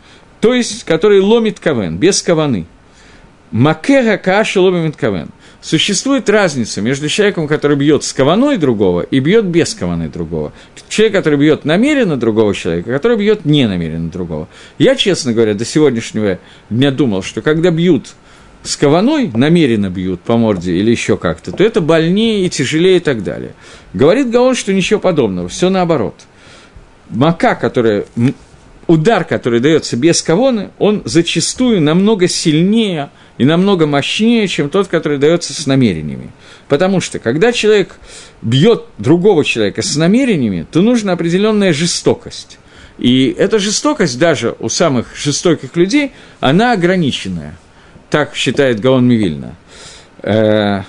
то есть, который ломит кавен, без каваны. Макера каша ломит кавен. Существует разница между человеком, который бьет с каваной другого и бьет без каваны другого. Человек, который бьет намеренно другого человека, который бьет не намеренно другого. Я, честно говоря, до сегодняшнего дня думал, что когда бьют с каваной, намеренно бьют по морде или еще как-то, то это больнее и тяжелее и так далее. Говорит Гаон, что ничего подобного, все наоборот – мака, которая, удар, который дается без кавоны, он зачастую намного сильнее и намного мощнее, чем тот, который дается с намерениями. Потому что, когда человек бьет другого человека с намерениями, то нужна определенная жестокость. И эта жестокость даже у самых жестоких людей, она ограниченная. Так считает Гаон Мивильна. Э,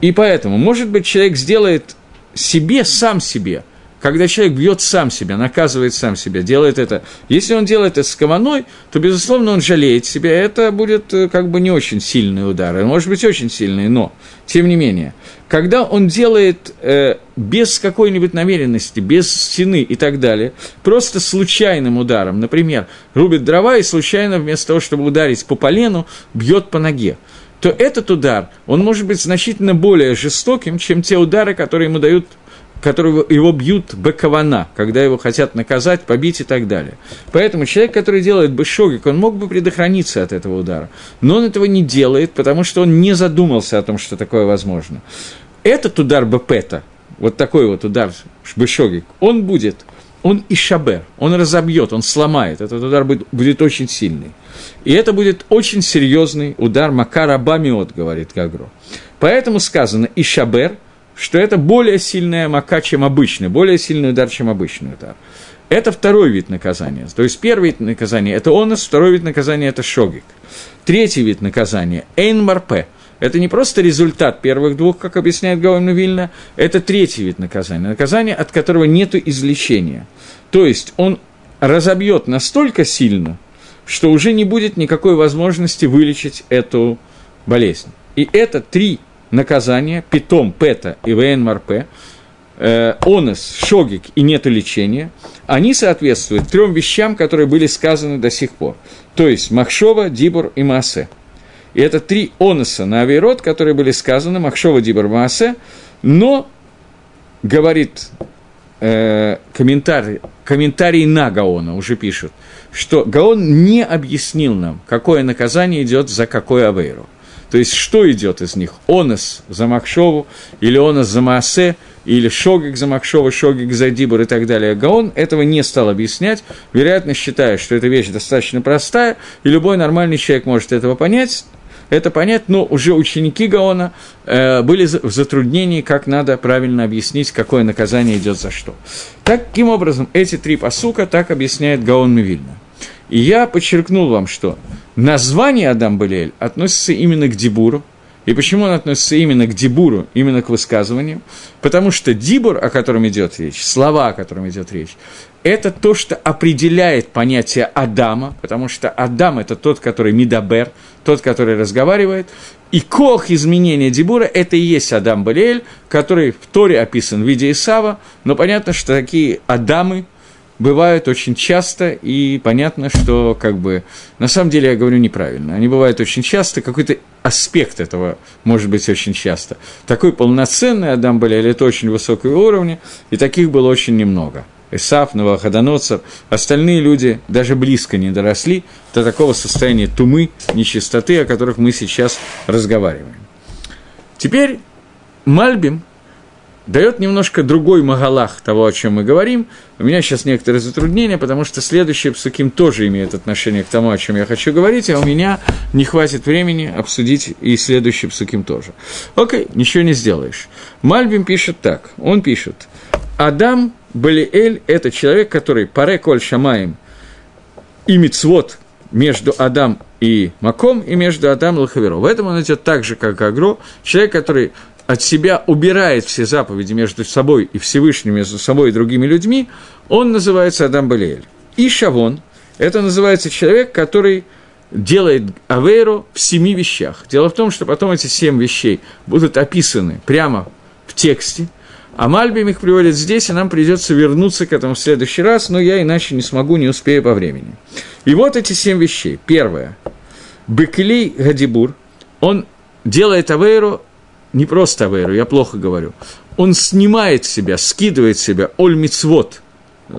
и поэтому, может быть, человек сделает себе, сам себе – когда человек бьет сам себя, наказывает сам себя, делает это. Если он делает это с кованой, то, безусловно, он жалеет себя. Это будет э, как бы не очень сильный удар. Может быть, очень сильный, но, тем не менее, когда он делает э, без какой-нибудь намеренности, без стены и так далее, просто случайным ударом, например, рубит дрова и случайно вместо того, чтобы ударить по полену, бьет по ноге, то этот удар, он может быть значительно более жестоким, чем те удары, которые ему дают которого его бьют бекавана, когда его хотят наказать, побить и так далее. Поэтому человек, который делает бешогик, он мог бы предохраниться от этого удара. Но он этого не делает, потому что он не задумался о том, что такое возможно. Этот удар бепета, вот такой вот удар бешогик, он будет, он и шабер, он разобьет, он сломает. Этот удар будет, будет очень сильный. И это будет очень серьезный удар Макара Бамиот, говорит Гагро. Поэтому сказано и шабер – что это более сильная мака, чем обычный, более сильный удар, чем обычный удар. Это второй вид наказания. То есть первый вид наказания – это онос, второй вид наказания – это шогик. Третий вид наказания – эйн марпе. Это не просто результат первых двух, как объясняет Гаон Вильна, это третий вид наказания. Наказание, от которого нет излечения. То есть он разобьет настолько сильно, что уже не будет никакой возможности вылечить эту болезнь. И это три наказание, питом, пета и вен марпе, э, онос, шогик и нет лечения, они соответствуют трем вещам, которые были сказаны до сих пор. То есть Махшова, Дибур и Маасе. И это три оноса на авирот, которые были сказаны, Махшова, Дибур, Маасе, но, говорит э, комментарий, комментарий на Гаона, уже пишут, что Гаон не объяснил нам, какое наказание идет за какой авейру. То есть, что идет из них? Онос за Махшову, или онос за Маасе, или Шогик за Махшова, Шогик за Дибур и так далее. Гаон этого не стал объяснять, вероятно, считая, что эта вещь достаточно простая, и любой нормальный человек может этого понять, это понять, но уже ученики Гаона э, были в затруднении, как надо правильно объяснить, какое наказание идет за что. Таким образом, эти три посука так объясняет Гаон Мивильна. И я подчеркнул вам, что название Адам Балиэль относится именно к Дибуру. И почему он относится именно к Дибуру, именно к высказыванию? Потому что Дибур, о котором идет речь, слова, о котором идет речь, это то, что определяет понятие Адама, потому что Адам – это тот, который Мидабер, тот, который разговаривает, и кох изменения Дибура – это и есть Адам Балиэль, который в Торе описан в виде Исава, но понятно, что такие Адамы – бывают очень часто, и понятно, что как бы на самом деле я говорю неправильно. Они бывают очень часто, какой-то аспект этого может быть очень часто. Такой полноценный Адам Балиэль – это очень высокого уровня, и таких было очень немного – Исаф, Новоходоноцев, остальные люди даже близко не доросли до такого состояния тумы, нечистоты, о которых мы сейчас разговариваем. Теперь Мальбим дает немножко другой магалах того, о чем мы говорим. У меня сейчас некоторые затруднения, потому что следующий псуким тоже имеет отношение к тому, о чем я хочу говорить, а у меня не хватит времени обсудить и следующий псуким тоже. Окей, ничего не сделаешь. Мальбим пишет так, он пишет, Адам Балиэль – это человек, который паре коль шамаем и мицвод между Адам и Маком, и между Адам и Лахаверо. В этом он идет так же, как Агро, человек, который от себя убирает все заповеди между собой и Всевышним, между собой и другими людьми, он называется Адам Балиэль. И Шавон – это называется человек, который делает Авейру в семи вещах. Дело в том, что потом эти семь вещей будут описаны прямо в тексте, а Мальбим их приводит здесь, и нам придется вернуться к этому в следующий раз, но я иначе не смогу, не успею по времени. И вот эти семь вещей. Первое. Бекелей Гадибур, он делает Авейру, не просто Авейру, я плохо говорю, он снимает себя, скидывает себя Оль Мицвод,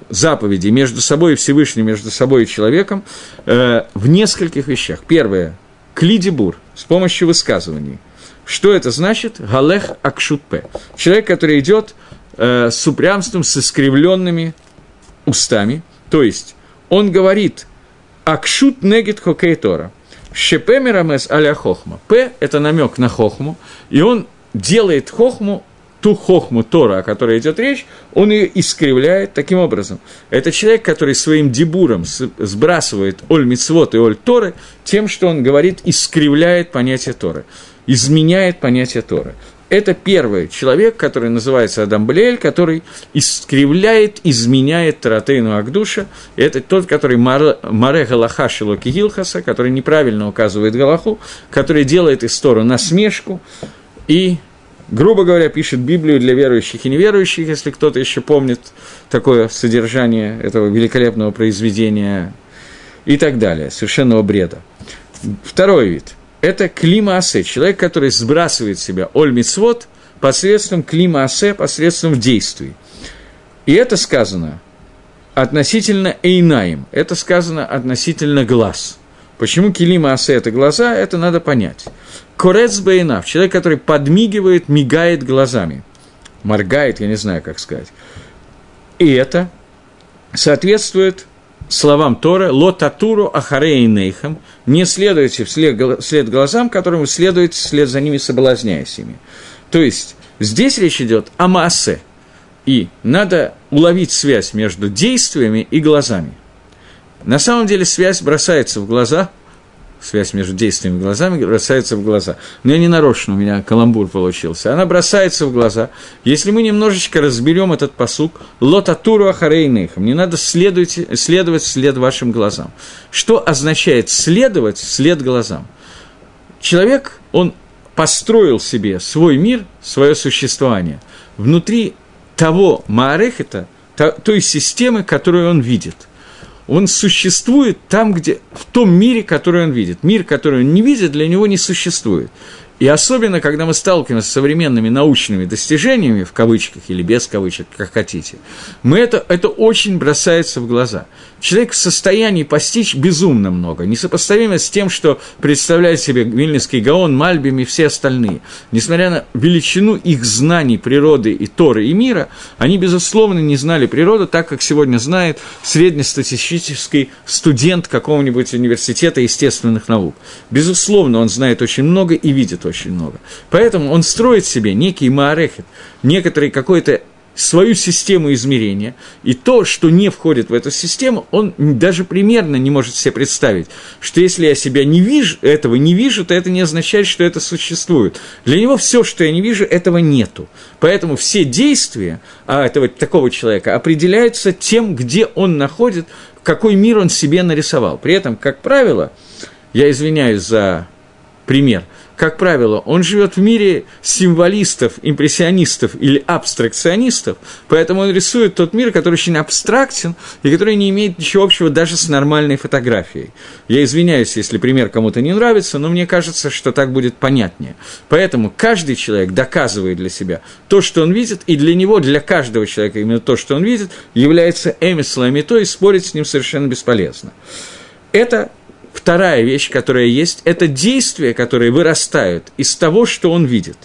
заповеди между собой и Всевышним, между собой и человеком э, в нескольких вещах. Первое. Клидибур, с помощью высказываний. Что это значит? Галех Акшутпе. Человек, который идет э, с упрямством, с искривленными устами. То есть, он говорит Акшут негит хокейтора. Шепе мирамес аля хохма. П – это намек на хохму, и он делает хохму ту хохму Тора, о которой идет речь, он ее искривляет таким образом. Это человек, который своим дебуром сбрасывает Оль Мицвод и Оль Торы тем, что он говорит, искривляет понятие Торы изменяет понятие Торы. Это первый человек, который называется Адам Блеэль, который искривляет, изменяет Таратейну Агдуша. Это тот, который Маре Галаха Шилоки Гилхаса, который неправильно указывает Галаху, который делает из Тору насмешку и, грубо говоря, пишет Библию для верующих и неверующих, если кто-то еще помнит такое содержание этого великолепного произведения и так далее, совершенного бреда. Второй вид – это клима асе, человек, который сбрасывает себя оль мицвод посредством клима асе, посредством действий. И это сказано относительно эйнаем, это сказано относительно глаз. Почему килима асе – это глаза, это надо понять. Корец бейнав – человек, который подмигивает, мигает глазами. Моргает, я не знаю, как сказать. И это соответствует словам Тора «Лотатуру ахарей нейхам» – «Не следуйте вслед, вслед глазам, которым вы следуете вслед за ними, соблазняясь ими». То есть, здесь речь идет о массе, и надо уловить связь между действиями и глазами. На самом деле связь бросается в глаза – связь между действиями и глазами бросается в глаза. Но я не нарочно, у меня каламбур получился. Она бросается в глаза. Если мы немножечко разберем этот посук, лотатуру ахарейнейхам, не надо следовать, следовать вслед вашим глазам. Что означает следовать вслед глазам? Человек, он построил себе свой мир, свое существование внутри того Маарехета, той системы, которую он видит – он существует там, где, в том мире, который он видит. Мир, который он не видит, для него не существует. И особенно, когда мы сталкиваемся с современными научными достижениями, в кавычках или без кавычек, как хотите, мы это, это очень бросается в глаза. Человек в состоянии постичь безумно много, несопоставимо с тем, что представляет себе Вильнинский Гаон, Мальбим и все остальные. Несмотря на величину их знаний природы и Торы и мира, они, безусловно, не знали природу так, как сегодня знает среднестатистический студент какого-нибудь университета естественных наук. Безусловно, он знает очень много и видит очень много. Поэтому он строит себе некий маарехет, некоторый какой-то свою систему измерения, и то, что не входит в эту систему, он даже примерно не может себе представить, что если я себя не вижу, этого не вижу, то это не означает, что это существует. Для него все, что я не вижу, этого нету. Поэтому все действия а этого, такого человека определяются тем, где он находит, какой мир он себе нарисовал. При этом, как правило, я извиняюсь за пример – как правило, он живет в мире символистов, импрессионистов или абстракционистов, поэтому он рисует тот мир, который очень абстрактен и который не имеет ничего общего даже с нормальной фотографией. Я извиняюсь, если пример кому-то не нравится, но мне кажется, что так будет понятнее. Поэтому каждый человек доказывает для себя то, что он видит, и для него, для каждого человека именно то, что он видит, является эмислом, и то, и спорить с ним совершенно бесполезно. Это Вторая вещь, которая есть, это действия, которые вырастают из того, что он видит.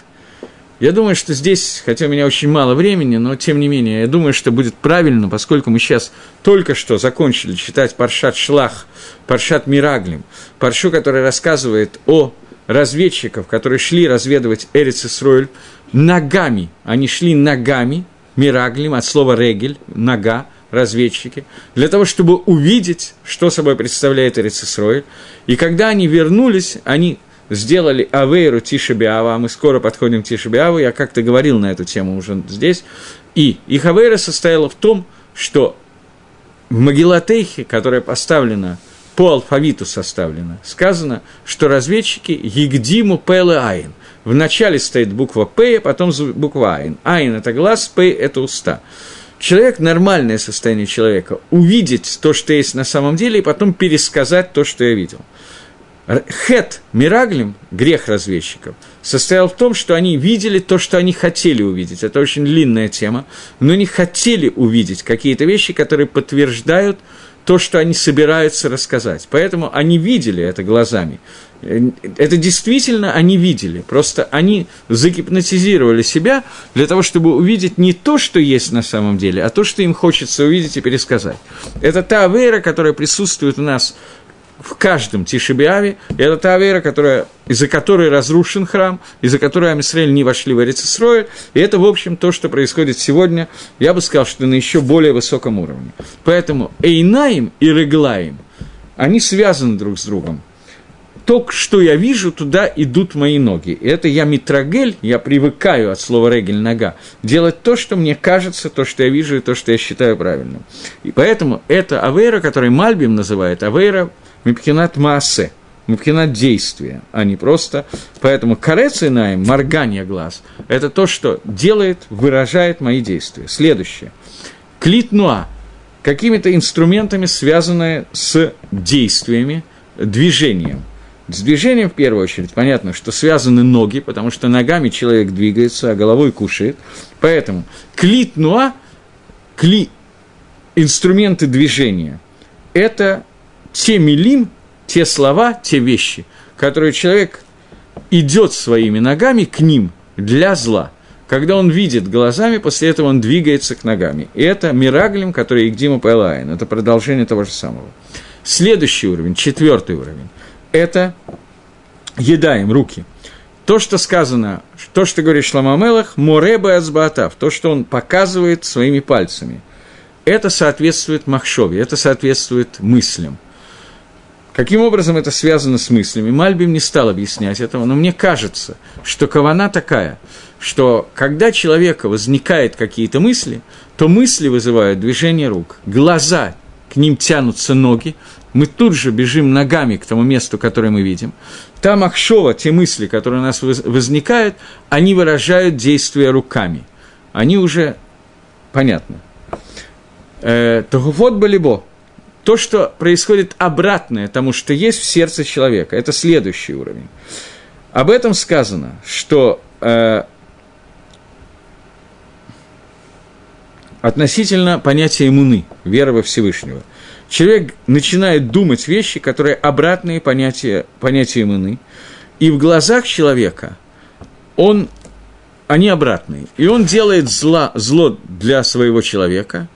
Я думаю, что здесь, хотя у меня очень мало времени, но тем не менее, я думаю, что будет правильно, поскольку мы сейчас только что закончили читать Паршат Шлах, Паршат Мираглим, Паршу, который рассказывает о разведчиков, которые шли разведывать Эрицесройль Исроэль ногами. Они шли ногами, Мираглим, от слова регель, нога, разведчики, для того, чтобы увидеть, что собой представляет Эрицисроиль. И когда они вернулись, они сделали Авейру Тишебиава, а мы скоро подходим к Тишебиаву, я как-то говорил на эту тему уже здесь, и их Авейра состояла в том, что в Магилатейхе, которая поставлена по алфавиту составлена, сказано, что разведчики Егдиму Пэлэ Айн. В начале стоит буква П, потом буква Айн. Айн – это глаз, П – это уста человек, нормальное состояние человека, увидеть то, что есть на самом деле, и потом пересказать то, что я видел. Хет Мираглим, грех разведчиков, состоял в том, что они видели то, что они хотели увидеть. Это очень длинная тема, но они хотели увидеть какие-то вещи, которые подтверждают то, что они собираются рассказать. Поэтому они видели это глазами. Это действительно они видели, просто они загипнотизировали себя для того, чтобы увидеть не то, что есть на самом деле, а то, что им хочется увидеть и пересказать. Это та вера, которая присутствует у нас в каждом Тишебиаве, это та вера, которая, из-за которой разрушен храм, из-за которой Амисраэль не вошли в Эрицесроэль, и это, в общем, то, что происходит сегодня, я бы сказал, что на еще более высоком уровне. Поэтому Эйнаим и Реглаим, они связаны друг с другом то, что я вижу, туда идут мои ноги. Это я митрагель, я привыкаю от слова регель нога, делать то, что мне кажется, то, что я вижу, и то, что я считаю правильным. И поэтому это авейра, который Мальбим называет авейра мипкинат маасе, мипкинат действия, а не просто. Поэтому карецинаем, моргание глаз, это то, что делает, выражает мои действия. Следующее. Клитнуа какими-то инструментами, связанные с действиями, движением – с движением, в первую очередь, понятно, что связаны ноги, потому что ногами человек двигается, а головой кушает. Поэтому клит нуа, кли, инструменты движения, это те милим, те слова, те вещи, которые человек идет своими ногами к ним для зла. Когда он видит глазами, после этого он двигается к ногами. И это мираглим, который Игдима Пэлайн. Это продолжение того же самого. Следующий уровень, четвертый уровень – это едаем руки. То, что сказано, то, что говорит Шламамелах, Мореба Азбаатав, то, что он показывает своими пальцами, это соответствует Махшове, это соответствует мыслям. Каким образом это связано с мыслями? Мальбим не стал объяснять этого, но мне кажется, что кавана такая, что когда человека возникают какие-то мысли, то мысли вызывают движение рук, глаза, к ним тянутся ноги, мы тут же бежим ногами к тому месту, которое мы видим. Там Ахшова, те мысли, которые у нас возникают, они выражают действия руками. Они уже понятны. Э, Тогуфот Балибо. То, что происходит обратное тому, что есть в сердце человека, это следующий уровень. Об этом сказано, что относительно понятия иммуны, веры во Всевышнего. Человек начинает думать вещи, которые обратные понятия, понятия иммуны, и в глазах человека он, они обратные. И он делает зла, зло для своего человека,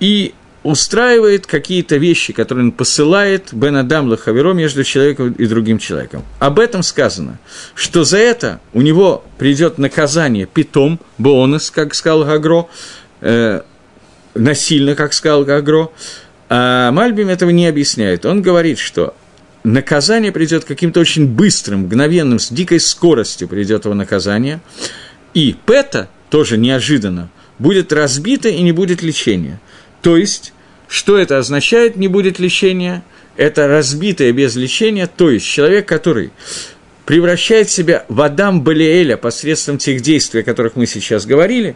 и устраивает какие-то вещи, которые он посылает Бен Адам Лахаверо между человеком и другим человеком. Об этом сказано, что за это у него придет наказание питом, бонус, как сказал Гагро, э, насильно, как сказал Гагро. А Мальбим этого не объясняет. Он говорит, что наказание придет каким-то очень быстрым, мгновенным, с дикой скоростью придет его наказание. И Пета, тоже неожиданно, будет разбито и не будет лечения. То есть, что это означает, не будет лечения? Это разбитое без лечения, то есть человек, который превращает себя в Адам Балиэля посредством тех действий, о которых мы сейчас говорили,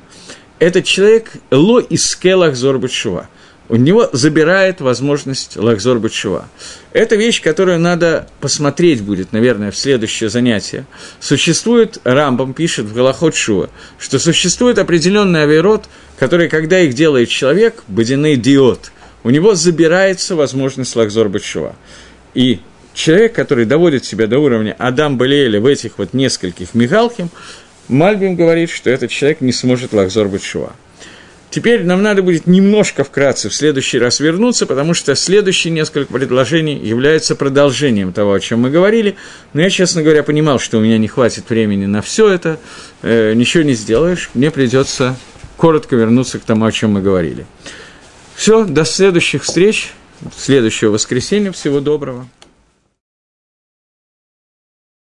этот человек ло иске лахзор бетшува. У него забирает возможность лахзор бетшува. Это вещь, которую надо посмотреть будет, наверное, в следующее занятие. Существует, Рамбам пишет в Галахот Шува, что существует определенный авирот, который, когда их делает человек, бодиный диод, у него забирается возможность лахзор бетшува. И человек, который доводит себя до уровня Адам Балиэля в этих вот нескольких мигалхим, Мальбим говорит, что этот человек не сможет лахзор Батшува. Теперь нам надо будет немножко вкратце в следующий раз вернуться, потому что следующие несколько предложений являются продолжением того, о чем мы говорили. Но я, честно говоря, понимал, что у меня не хватит времени на все это, э, ничего не сделаешь, мне придется коротко вернуться к тому, о чем мы говорили. Все, до следующих встреч, следующего воскресенья, всего доброго.